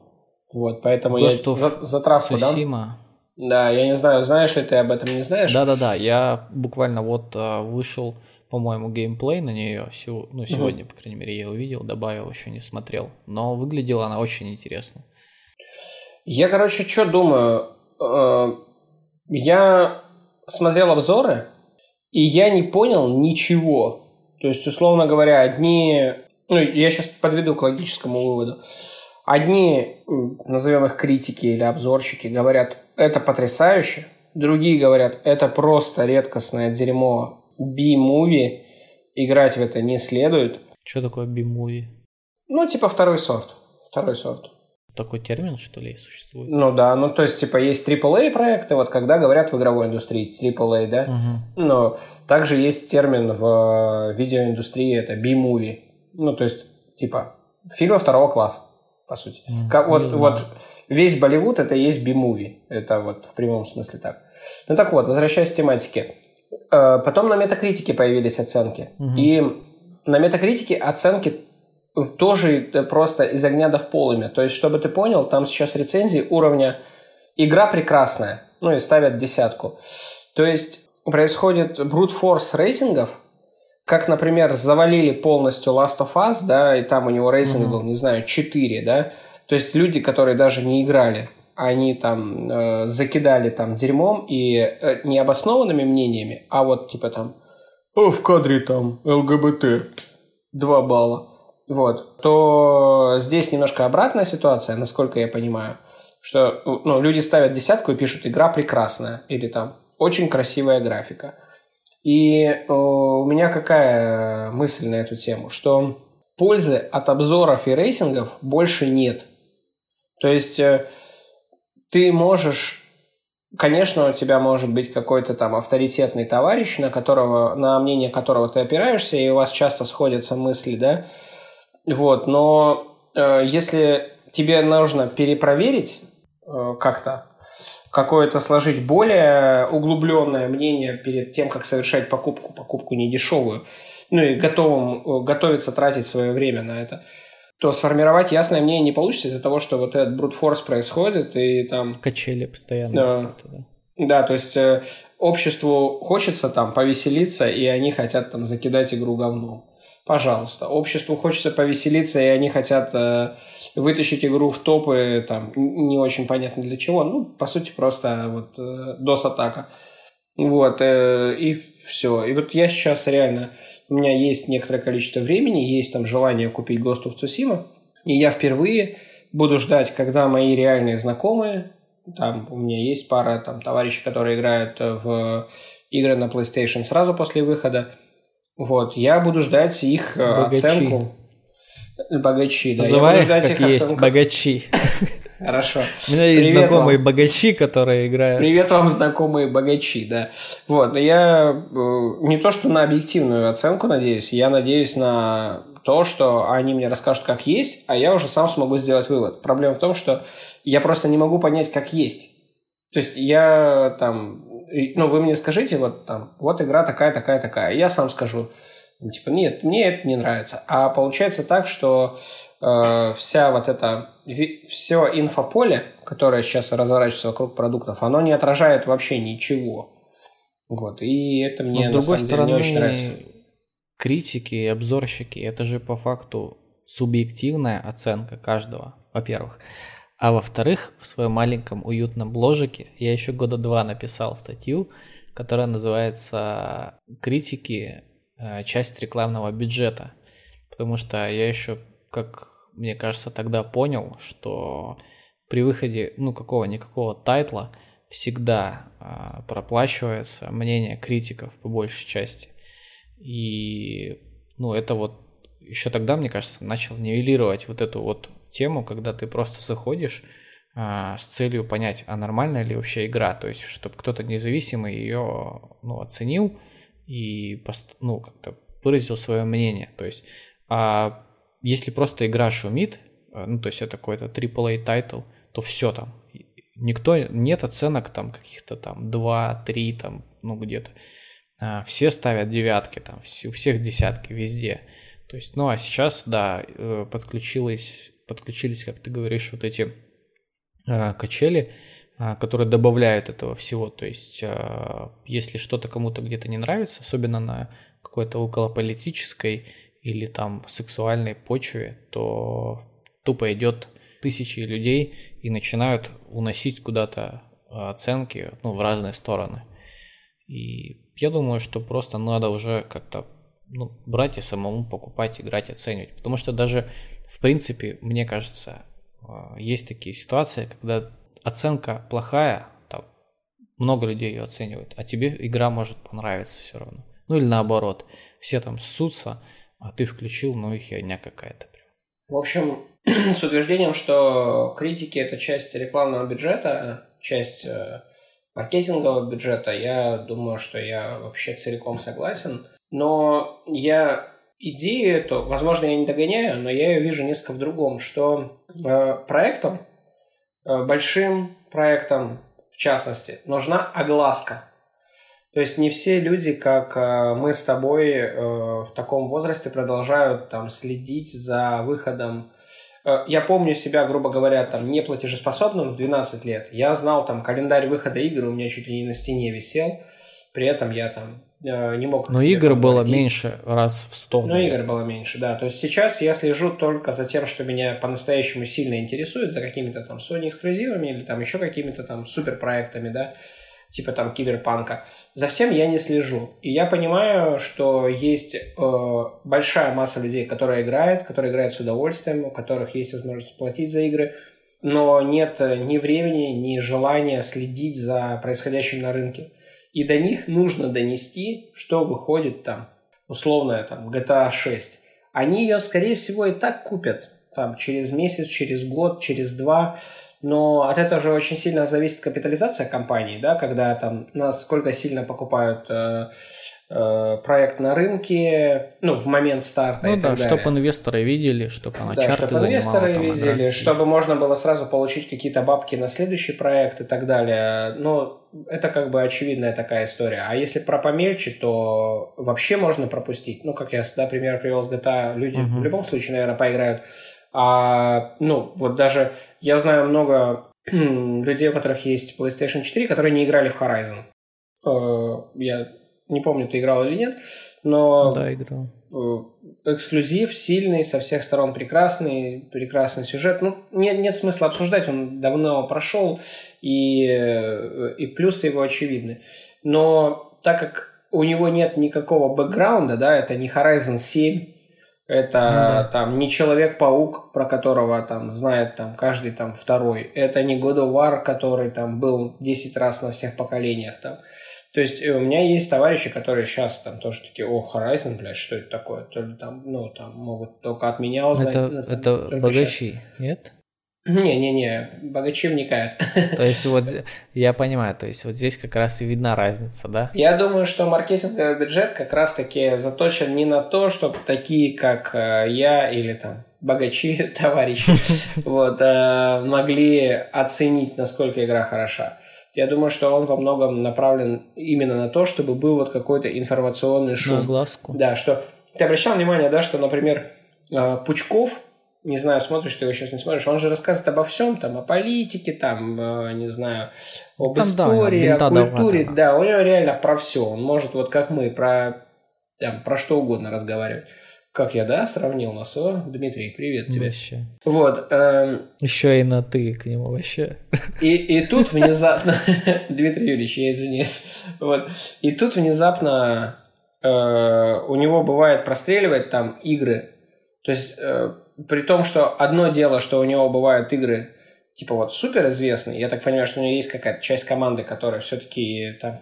Speaker 2: Вот, поэтому
Speaker 1: Ghost
Speaker 2: я за, затравку
Speaker 1: Сусима.
Speaker 2: Да, я не знаю, знаешь ли ты об этом, не знаешь?
Speaker 1: Да-да-да, я буквально вот а, вышел, по-моему, геймплей на нее, ну, сегодня, угу. по крайней мере, я увидел, добавил, еще не смотрел, но выглядела она очень интересно.
Speaker 2: Я, короче, что думаю, э, я смотрел обзоры, и я не понял ничего. То есть, условно говоря, одни... Ну, я сейчас подведу к логическому выводу. Одни, назовем их критики или обзорщики, говорят, это потрясающе. Другие говорят, это просто редкостное дерьмо. B-movie. Играть в это не следует.
Speaker 1: Что такое B-movie?
Speaker 2: Ну, типа второй сорт. Второй сорт.
Speaker 1: Такой термин, что ли, существует?
Speaker 2: Ну да, ну то есть, типа, есть AAA проекты, вот когда говорят в игровой индустрии AAA, да? Угу. Но также есть термин в видеоиндустрии, это B-movie. Ну, то есть, типа, фильмы второго класса по сути. Mm, как, вот, вот весь Болливуд это и есть би-муви. Это вот в прямом смысле так. Ну так вот, возвращаясь к тематике. Э, потом на метакритике появились оценки. Mm-hmm. И на метакритике оценки тоже просто из огня до в полыми. То есть, чтобы ты понял, там сейчас рецензии уровня «игра прекрасная», ну и ставят десятку. То есть, происходит brute force рейтингов – как, например, завалили полностью Last of Us, да, и там у него рейтинг mm-hmm. был, не знаю, 4, да, то есть люди, которые даже не играли, они там э, закидали там дерьмом и э, необоснованными мнениями, а вот типа там «О, в кадре там ЛГБТ 2 балла», вот, то здесь немножко обратная ситуация, насколько я понимаю, что ну, люди ставят десятку и пишут «игра прекрасная» или там «очень красивая графика». И э, у меня какая мысль на эту тему, что пользы от обзоров и рейтингов больше нет. То есть э, ты можешь Конечно, у тебя может быть какой-то там авторитетный товарищ, на, которого, на мнение которого ты опираешься, и у вас часто сходятся мысли, да? Вот, но э, если тебе нужно перепроверить э, как-то какое-то сложить более углубленное мнение перед тем, как совершать покупку, покупку недешевую, ну и готовым, э, готовиться тратить свое время на это, то сформировать ясное мнение не получится из-за того, что вот этот брутфорс происходит, и там...
Speaker 1: Качели постоянно.
Speaker 2: Да, да. да то есть э, обществу хочется там повеселиться, и они хотят там закидать игру говном пожалуйста. Обществу хочется повеселиться, и они хотят э, вытащить игру в топы, там, не очень понятно для чего. Ну, по сути, просто вот э, DOS-атака. Вот, э, и все. И вот я сейчас реально, у меня есть некоторое количество времени, есть там желание купить Ghost of Tsushima, и я впервые буду ждать, когда мои реальные знакомые, там у меня есть пара там товарищей, которые играют в игры на PlayStation сразу после выхода, вот, я буду ждать их э, богачи. оценку. Богачи, да.
Speaker 1: Называй я буду ждать их, есть, оценку. богачи.
Speaker 2: Хорошо.
Speaker 1: У меня есть Привет знакомые вам. богачи, которые играют.
Speaker 2: Привет вам, знакомые богачи, да. Вот, но я э, не то, что на объективную оценку надеюсь, я надеюсь на то, что они мне расскажут, как есть, а я уже сам смогу сделать вывод. Проблема в том, что я просто не могу понять, как есть. То есть я там ну, вы мне скажите, вот там, вот игра такая, такая, такая. Я сам скажу, ну, типа, нет, мне это не нравится. А получается так, что э, вся вот эта, все инфополе, которое сейчас разворачивается вокруг продуктов, оно не отражает вообще ничего. Вот, и это мне,
Speaker 1: Но, с другой стороны, деле, не очень нравится. Критики и обзорщики, это же по факту субъективная оценка каждого, во-первых. А во-вторых, в своем маленьком уютном бложике я еще года два написал статью, которая называется «Критики. Э, часть рекламного бюджета». Потому что я еще, как мне кажется, тогда понял, что при выходе, ну, какого-никакого тайтла всегда а, проплачивается мнение критиков по большей части. И, ну, это вот еще тогда, мне кажется, начал нивелировать вот эту вот тему, когда ты просто заходишь а, с целью понять, а нормальная ли вообще игра, то есть чтобы кто-то независимый ее ну, оценил и ну, как-то выразил свое мнение. То есть а если просто игра шумит, а, ну то есть это какой-то AAA title, то все там. Никто, нет оценок там каких-то там 2, 3 там, ну где-то. А, все ставят девятки там, у всех десятки везде. То есть, ну а сейчас, да, э, подключилась подключились, как ты говоришь, вот эти э, качели а, которые добавляют этого всего. То есть, а, если что-то кому-то где-то не нравится, особенно на какой-то околополитической или там сексуальной почве, то тупо идет тысячи людей и начинают уносить куда-то оценки ну, в разные стороны. И я думаю, что просто надо уже как-то ну, брать и самому покупать, играть, оценивать. Потому что даже, в принципе, мне кажется, есть такие ситуации, когда оценка плохая, там много людей ее оценивают, а тебе игра может понравиться все равно. Ну или наоборот, все там ссутся, а ты включил, ну и херня какая-то.
Speaker 2: В общем, [CLEARS THROAT] с утверждением, что критики это часть рекламного бюджета, часть э, маркетингового бюджета, я думаю, что я вообще целиком согласен. Но я идею эту, возможно, я не догоняю, но я ее вижу несколько в другом, что э, проектом Э, большим проектам, в частности, нужна огласка. То есть не все люди, как э, мы с тобой э, в таком возрасте, продолжают там следить за выходом. Я помню себя, грубо говоря, там неплатежеспособным в 12 лет. Я знал там календарь выхода игр, у меня чуть ли не на стене висел. При этом я там Э, не мог.
Speaker 1: Но игр было меньше раз в сто.
Speaker 2: Но игр было меньше, да. То есть сейчас я слежу только за тем, что меня по-настоящему сильно интересует, за какими-то там Sony эксклюзивами или там еще какими-то там суперпроектами, да, типа там киберпанка. За всем я не слежу. И я понимаю, что есть э, большая масса людей, которые играют, которые играют с удовольствием, у которых есть возможность платить за игры, но нет ни времени, ни желания следить за происходящим на рынке и до них нужно донести, что выходит там, условная там GTA 6. Они ее, скорее всего, и так купят там через месяц, через год, через два, но от этого же очень сильно зависит капитализация компании, да, когда там насколько сильно покупают э, проект на рынке, ну, в момент старта
Speaker 1: ну,
Speaker 2: и
Speaker 1: да,
Speaker 2: так далее.
Speaker 1: чтобы инвесторы видели, чтобы она
Speaker 2: да,
Speaker 1: чарты
Speaker 2: чтобы инвесторы
Speaker 1: занимала,
Speaker 2: видели,
Speaker 1: там,
Speaker 2: чтобы можно было сразу получить какие-то бабки на следующий проект и так далее. Ну, это как бы очевидная такая история. А если про помельче, то вообще можно пропустить. Ну, как я, да, пример привел с GTA, люди угу. в любом случае, наверное, поиграют. А, ну, вот даже я знаю много [CLEARS THROAT] людей, у которых есть PlayStation 4, которые не играли в Horizon. Э, я не помню, ты играл или нет, но...
Speaker 1: Да, играл.
Speaker 2: Э, эксклюзив сильный, со всех сторон прекрасный, прекрасный сюжет. Ну, нет, нет смысла обсуждать, он давно прошел, и, э, и плюсы его очевидны. Но так как у него нет никакого бэкграунда, да, это не Horizon 7, это ну, да. там не Человек-паук, про которого там знает там каждый там второй. Это не God of War, который там был 10 раз на всех поколениях там. То есть э, у меня есть товарищи, которые сейчас там тоже такие, о, Horizon, блядь, что это такое? То ли там, ну, там могут только от меня узнать.
Speaker 1: Это,
Speaker 2: ну,
Speaker 1: там, это богачи, сейчас. нет?
Speaker 2: Не-не-не, богачи вникают.
Speaker 1: То есть вот я понимаю, то есть вот здесь как раз и видна разница, да?
Speaker 2: Я думаю, что маркетинговый бюджет как раз-таки заточен не на то, чтобы такие, как э, я или там богачи, [LAUGHS] товарищи, [LAUGHS] вот, э, могли оценить, насколько игра хороша. Я думаю, что он во многом направлен именно на то, чтобы был вот какой-то информационный шум.
Speaker 1: На глазку.
Speaker 2: Да, что... Ты обращал внимание, да, что, например, э, Пучков, не знаю, смотришь ты его сейчас не смотришь, он же рассказывает обо всем, там, о политике, там, э, не знаю, об там, истории, да, о культуре, да, да, у него реально про все, он может, вот как мы, про, там, про что угодно разговаривать. Как я, да, сравнил нас? О, Дмитрий, привет тебе.
Speaker 1: Вообще.
Speaker 2: Вот. Эм...
Speaker 1: Еще и на ты к нему вообще.
Speaker 2: И, и тут внезапно... [LAUGHS] Дмитрий Юрьевич, я извиняюсь. Вот. И тут внезапно э, у него бывает простреливает там игры. То есть э, при том, что одно дело, что у него бывают игры типа вот суперизвестные, я так понимаю, что у него есть какая-то часть команды, которая все-таки там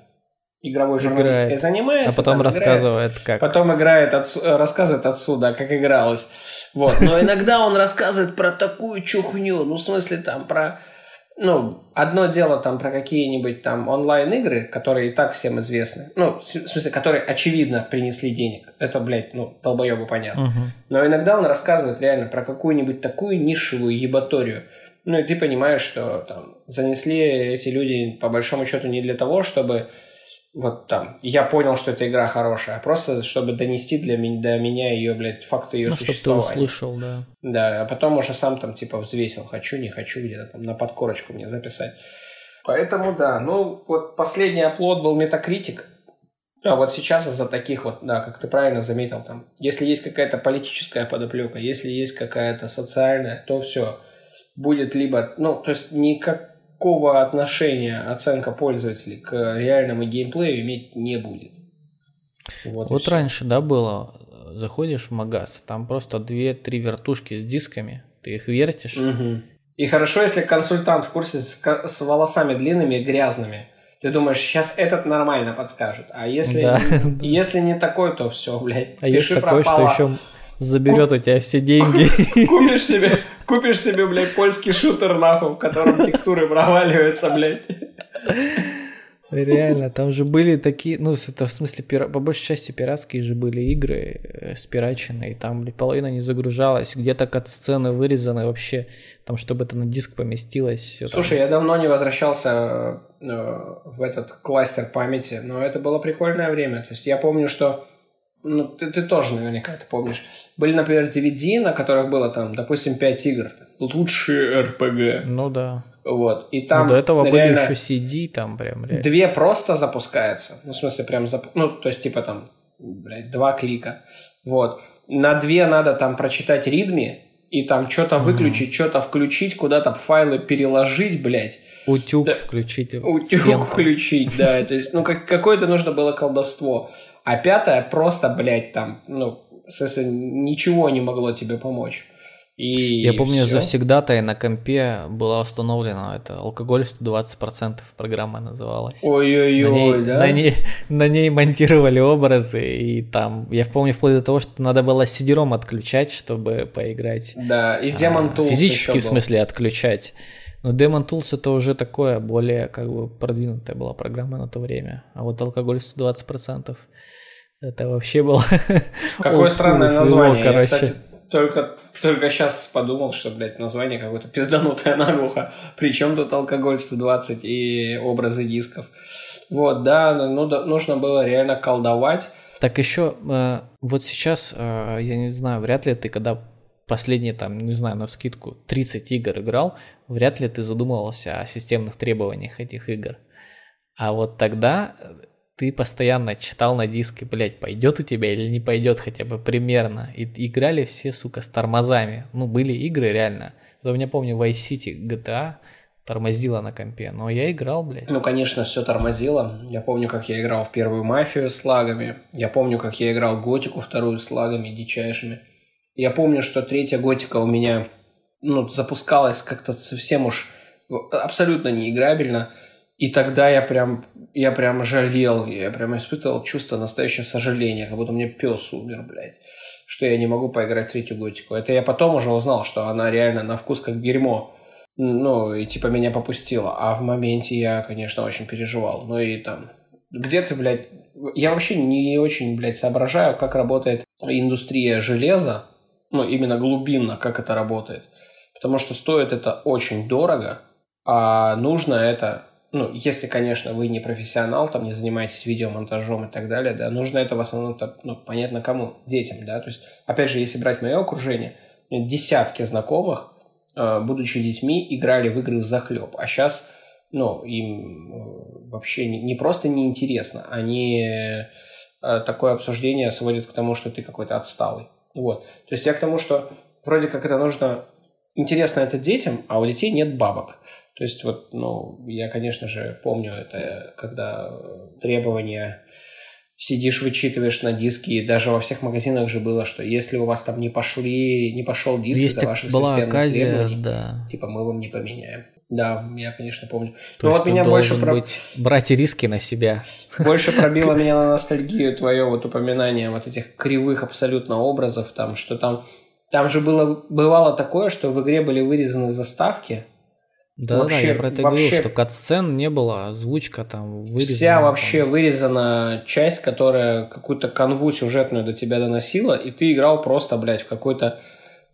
Speaker 2: игровой журналистикой играет. занимается.
Speaker 1: А потом рассказывает, играет, как.
Speaker 2: Потом играет, от, рассказывает отсюда, как игралось. Вот. Но иногда он рассказывает про такую чухню, ну, в смысле, там, про... Ну, одно дело там про какие-нибудь там онлайн-игры, которые и так всем известны. Ну, в смысле, которые очевидно принесли денег. Это, блядь, ну, долбоебу понятно.
Speaker 1: Угу.
Speaker 2: Но иногда он рассказывает реально про какую-нибудь такую нишевую ебаторию. Ну, и ты понимаешь, что там занесли эти люди, по большому счету, не для того, чтобы вот там, я понял, что эта игра хорошая, а просто чтобы донести для меня, до меня ее, блядь, факты ее ну, существования. Чтобы
Speaker 1: ты услышал, да.
Speaker 2: Да, а потом уже сам там, типа, взвесил, хочу, не хочу, где-то там на подкорочку мне записать. Поэтому да, ну вот последний оплот был Metacritic, а вот сейчас из-за таких вот, да, как ты правильно заметил, там, если есть какая-то политическая подоплека, если есть какая-то социальная, то все будет либо, ну, то есть никакого отношения оценка пользователей к реальному геймплею иметь не будет.
Speaker 1: Вот, вот раньше, да, было, заходишь в магаз, там просто две-три вертушки с дисками, ты их вертишь.
Speaker 2: Угу. И хорошо, если консультант в курсе с, с волосами длинными и грязными. Ты думаешь, сейчас этот нормально подскажет. А если, да. [LAUGHS] если не такой, то все, блядь.
Speaker 1: А есть такой, пропало. что еще заберет Куп... у тебя все деньги.
Speaker 2: Купишь себе, купишь себе, блядь, польский шутер, нахуй, в котором текстуры проваливаются, блядь.
Speaker 1: Реально, там же были такие, ну, это в смысле, пира, по большей части пиратские же были игры э, спираченные, там блин, половина не загружалась, где-то от сцены вырезаны вообще, там, чтобы это на диск поместилось.
Speaker 2: Слушай,
Speaker 1: там.
Speaker 2: я давно не возвращался э, в этот кластер памяти, но это было прикольное время, то есть я помню, что ну, ты, ты тоже наверняка это помнишь. Были, например, DVD, на которых было там, допустим, 5 игр. Лучшие RPG.
Speaker 1: Ну да.
Speaker 2: Вот. И там
Speaker 1: ну, до этого были еще CD там прям.
Speaker 2: Реально. Две просто запускается. Ну, в смысле, прям зап... Ну, то есть, типа там, блядь, два клика. Вот. На две надо там прочитать ритми, и там что-то выключить, mm-hmm. что-то включить, куда-то файлы переложить, блядь.
Speaker 1: Утюг
Speaker 2: да.
Speaker 1: включить.
Speaker 2: Утюг фенку. включить, да. То есть, ну, как, какое-то нужно было колдовство. А пятое просто, блядь, там, ну, смысле, ничего не могло тебе помочь. И
Speaker 1: Я помню, все. завсегда-то и на компе была установлена это алкоголь 120% программа называлась.
Speaker 2: Ой-ой-ой,
Speaker 1: на да? На ней, [LAUGHS] на ней монтировали образы, и там, я помню, вплоть до того, что надо было сидером отключать, чтобы поиграть.
Speaker 2: Да, и Demon Tools
Speaker 1: Физически, в смысле, отключать. Но Demon Tools это уже такое, более как бы продвинутая была программа на то время. А вот алкоголь 120% это вообще было... [LAUGHS]
Speaker 2: Какое странное название. Короче. Я, кстати, только, только сейчас подумал, что, блядь, название какое-то пизданутое [LAUGHS] наглухо. Причем тут алкоголь 120 и образы дисков. Вот, да, ну, да, нужно было реально колдовать.
Speaker 1: Так еще, э, вот сейчас, э, я не знаю, вряд ли ты, когда последние, там, не знаю, на вскидку 30 игр играл, вряд ли ты задумывался о системных требованиях этих игр. А вот тогда ты постоянно читал на диске, блядь, пойдет у тебя или не пойдет хотя бы примерно. И играли все, сука, с тормозами. Ну, были игры реально. У меня помню Vice City GTA тормозила на компе, но я играл, блядь.
Speaker 2: Ну, конечно, все тормозило. Я помню, как я играл в первую мафию с лагами. Я помню, как я играл готику вторую с лагами дичайшими. Я помню, что третья готика у меня ну, запускалась как-то совсем уж абсолютно неиграбельно. И тогда я прям, я прям жалел, я прям испытывал чувство настоящего сожаления, как будто мне пес умер, блядь, что я не могу поиграть третью готику. Это я потом уже узнал, что она реально на вкус как дерьмо. Ну, и типа меня попустила. А в моменте я, конечно, очень переживал. Ну и там, где ты, блядь... Я вообще не очень, блядь, соображаю, как работает индустрия железа. Ну, именно глубинно, как это работает. Потому что стоит это очень дорого, а нужно это ну, если, конечно, вы не профессионал, там, не занимаетесь видеомонтажом и так далее, да, нужно это в основном, ну, понятно кому, детям, да, то есть, опять же, если брать мое окружение, десятки знакомых, э, будучи детьми, играли в игры в захлеб, а сейчас, ну, им э, вообще не просто неинтересно, они э, такое обсуждение сводят к тому, что ты какой-то отсталый, вот, то есть я к тому, что вроде как это нужно интересно это детям, а у детей нет бабок. То есть вот, ну, я, конечно же, помню это, когда требования сидишь, вычитываешь на диске, и даже во всех магазинах же было, что если у вас там не пошли, не пошел диск из-за ваших была системных оказия, требований, да. типа мы вам не поменяем. Да, я, конечно, помню.
Speaker 1: То Но вот меня больше про... быть, брать риски на себя.
Speaker 2: Больше [LAUGHS] пробило меня на ностальгию твое вот упоминание вот этих кривых абсолютно образов, там, что там там же было, бывало такое, что в игре были вырезаны заставки.
Speaker 1: Да, вообще, да, я про это вообще, говорил, что катсцен не было, озвучка там
Speaker 2: вырезана. Вся вообще там. вырезана часть, которая какую-то канву сюжетную до тебя доносила, и ты играл просто, блядь, в какой-то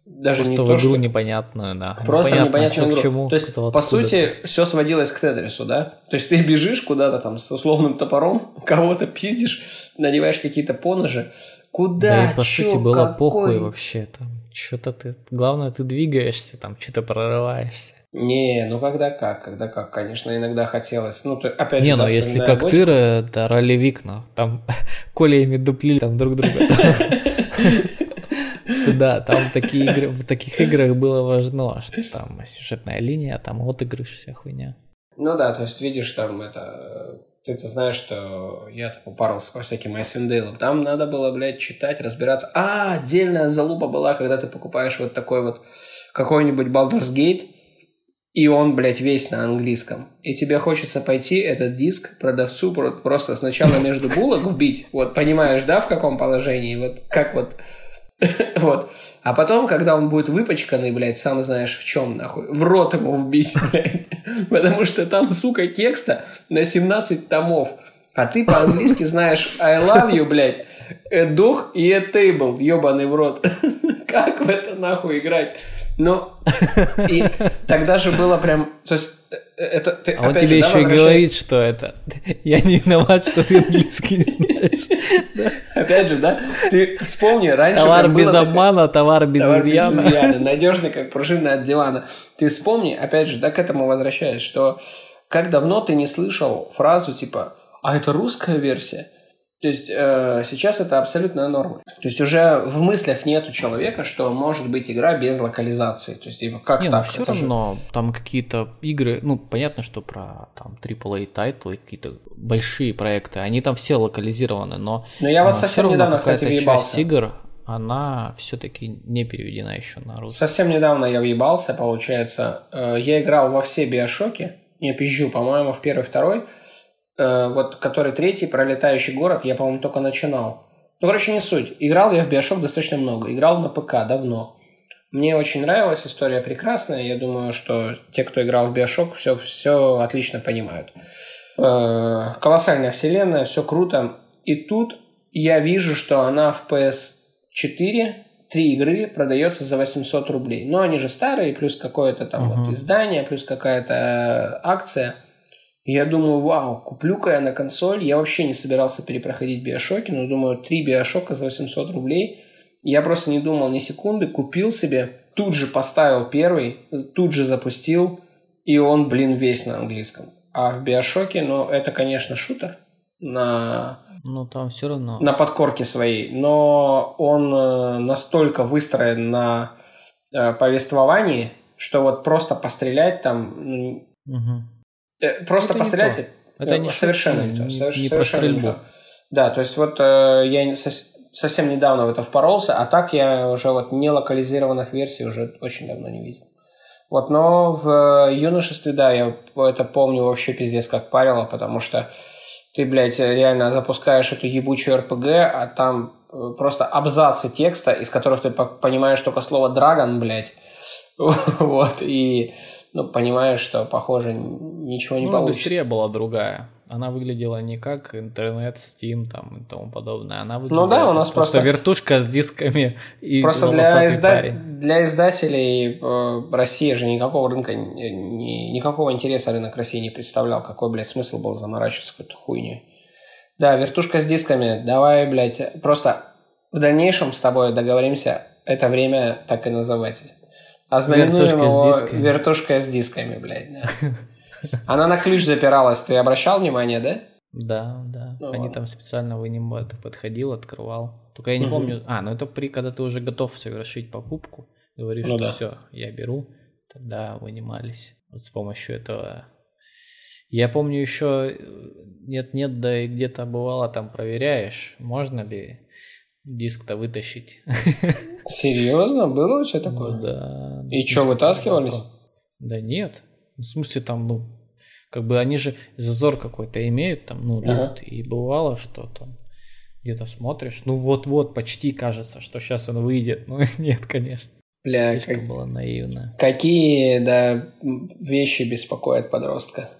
Speaker 1: даже Просто не то, игру что... непонятную, да.
Speaker 2: Просто Непонятно, непонятную игру. К чему, то есть, по сути, все сводилось к Тетрису, да? То есть, ты бежишь куда-то там с условным топором, [LAUGHS] кого-то пиздишь, надеваешь какие-то поножи. Куда? Да
Speaker 1: и, по Чё, сути, было какой... похуй вообще там. Что-то ты... Главное, ты двигаешься, там, что-то прорываешься.
Speaker 2: Не, ну когда как, когда как, конечно, иногда хотелось. Ну, то,
Speaker 1: опять не, же, ну если как бочку. тыр, это ролевик, ну, там [LAUGHS] колеями дуплили там друг друга. [LAUGHS] [LAUGHS] Да, там такие игры, в таких играх было важно, что там сюжетная линия, там отыгрыш, вся хуйня.
Speaker 2: Ну да, то есть видишь, там это ты-то знаешь, что я так упарился по всяким Айсвиндейлам. Там надо было, блядь, читать, разбираться. А, отдельная залупа была, когда ты покупаешь вот такой вот какой-нибудь Baldur's Gate, и он, блядь, весь на английском. И тебе хочется пойти этот диск продавцу просто сначала между булок вбить. Вот, понимаешь, да, в каком положении? Вот как вот... [LAUGHS] Вот. А потом, когда он будет выпачканный, блядь, сам знаешь в чем, нахуй, в рот ему вбить, [LAUGHS] блядь. Потому что там, сука, текста на 17 томов. А ты по-английски знаешь I love you, блядь, a dog и a table, ебаный в рот. [LAUGHS] Как в это нахуй играть? Ну, и тогда же было прям... То есть,
Speaker 1: э, это... Ты, а он тебе же, еще да, и говорит, что это... Я не виноват, что ты английский не знаешь.
Speaker 2: Опять же, да? Ты вспомни, раньше...
Speaker 1: Товар без обмана, товар без изъяна.
Speaker 2: Надежный, как пружина от дивана. Ты вспомни, опять же, да, к этому возвращаясь, что как давно ты не слышал фразу типа «А это русская версия?» То есть э, сейчас это абсолютная норма. То есть уже в мыслях нет у человека, что может быть игра без локализации. То есть типа, как
Speaker 1: Не,
Speaker 2: так?
Speaker 1: Ну, все это равно же... там какие-то игры, ну понятно, что про там AAA тайтлы, какие-то большие проекты, они там все локализированы, но.
Speaker 2: Но я вот совсем недавно, кстати, въебался.
Speaker 1: Часть игр, она все-таки не переведена еще на русский.
Speaker 2: Совсем недавно я въебался, получается. Э, я играл во все биошоки, не пизжу, по-моему, в первый, второй. Э, вот который третий, пролетающий город, я, по-моему, только начинал. Ну, короче, не суть. Играл я в Биошок достаточно много. Играл на ПК давно. Мне очень нравилась, история прекрасная. Я думаю, что те, кто играл в Биошок, все, все отлично понимают. Э, колоссальная вселенная, все круто. И тут я вижу, что она в PS4 три игры продается за 800 рублей. Но они же старые, плюс какое-то там uh-huh. вот издание, плюс какая-то акция – я думаю, вау, куплю-ка я на консоль. Я вообще не собирался перепроходить Биошоки, но думаю, три Биошока за 800 рублей. Я просто не думал ни секунды, купил себе, тут же поставил первый, тут же запустил, и он, блин, весь на английском. А в Биошоке, ну, это, конечно, шутер на...
Speaker 1: Ну, там все равно.
Speaker 2: На подкорке своей. Но он э, настолько выстроен на э, повествовании, что вот просто пострелять там... Угу просто это пострелять не это не совершенно не, то. Не, совершенно, не совершенно не то. Да, то есть вот э, я совсем недавно в это впоролся, а так я уже вот не локализированных версий уже очень давно не видел. Вот, но в юношестве, да, я это помню вообще пиздец как парило, потому что ты, блядь, реально запускаешь эту ебучую РПГ, а там э, просто абзацы текста, из которых ты понимаешь только слово «драгон», блядь. [LAUGHS] Вот, и ну, понимаешь, что, похоже, ничего не ну, получится.
Speaker 1: индустрия была другая. Она выглядела не как интернет, Steam там и тому подобное. Она выглядела ну да, у нас просто, просто вертушка с дисками и
Speaker 2: Просто для, изда... для издателей э, Россия же никакого рынка, ни... никакого интереса рынок России не представлял. Какой, блядь, смысл был заморачиваться какой-то хуйней. Да, вертушка с дисками. Давай, блядь, просто в дальнейшем с тобой договоримся это время так и называть. А знаменуем его с вертушкой с дисками, блядь, да. Она на ключ запиралась, ты обращал внимание, да?
Speaker 1: Да, да. Ну, Они ладно. там специально вынимали, ты подходил, открывал. Только я не угу. помню. А, ну это при, когда ты уже готов совершить покупку, говоришь, ну, что да. все, я беру, тогда вынимались. Вот с помощью этого. Я помню еще нет-нет, да и где-то бывало там проверяешь, можно ли диск-то вытащить.
Speaker 2: Серьезно? Было у тебя такое?
Speaker 1: Ну, да.
Speaker 2: И что, вытаскивались?
Speaker 1: Да нет. В смысле там, ну, как бы они же зазор какой-то имеют там, ну, ага. и бывало, что там где-то смотришь, ну вот-вот, почти кажется, что сейчас он выйдет. [LAUGHS] Ну нет, конечно.
Speaker 2: Бля, как
Speaker 1: было наивно.
Speaker 2: Какие, да, вещи беспокоят подростка.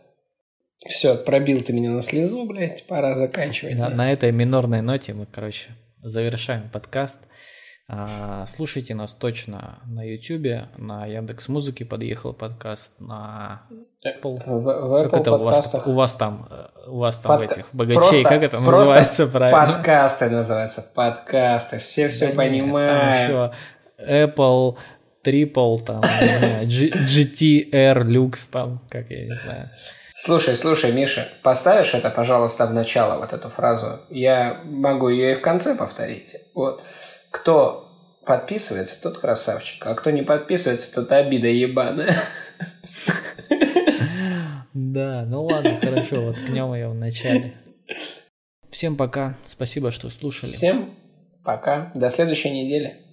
Speaker 2: Все, пробил ты меня на слезу, блядь, пора заканчивать.
Speaker 1: На,
Speaker 2: да.
Speaker 1: на этой минорной ноте мы, короче, завершаем подкаст. А, слушайте нас точно на YouTube, на Яндекс Музыке подъехал подкаст, на
Speaker 2: Apple. В, в Apple
Speaker 1: как это у вас, у вас там, у вас там Подка... этих богачей, просто, как это называется правильно?
Speaker 2: Подкасты называются, подкасты, все все да понимают.
Speaker 1: Нет, Apple, Triple, там, GTR, Lux, там, как я не знаю.
Speaker 2: Слушай, слушай, Миша, поставишь это, пожалуйста, в начало, вот эту фразу. Я могу ее и в конце повторить. Вот. Кто подписывается, тот красавчик. А кто не подписывается, тот обида ебаная.
Speaker 1: Да, ну ладно, хорошо, вот воткнем ее в начале. Всем пока, спасибо, что слушали.
Speaker 2: Всем пока, до следующей недели.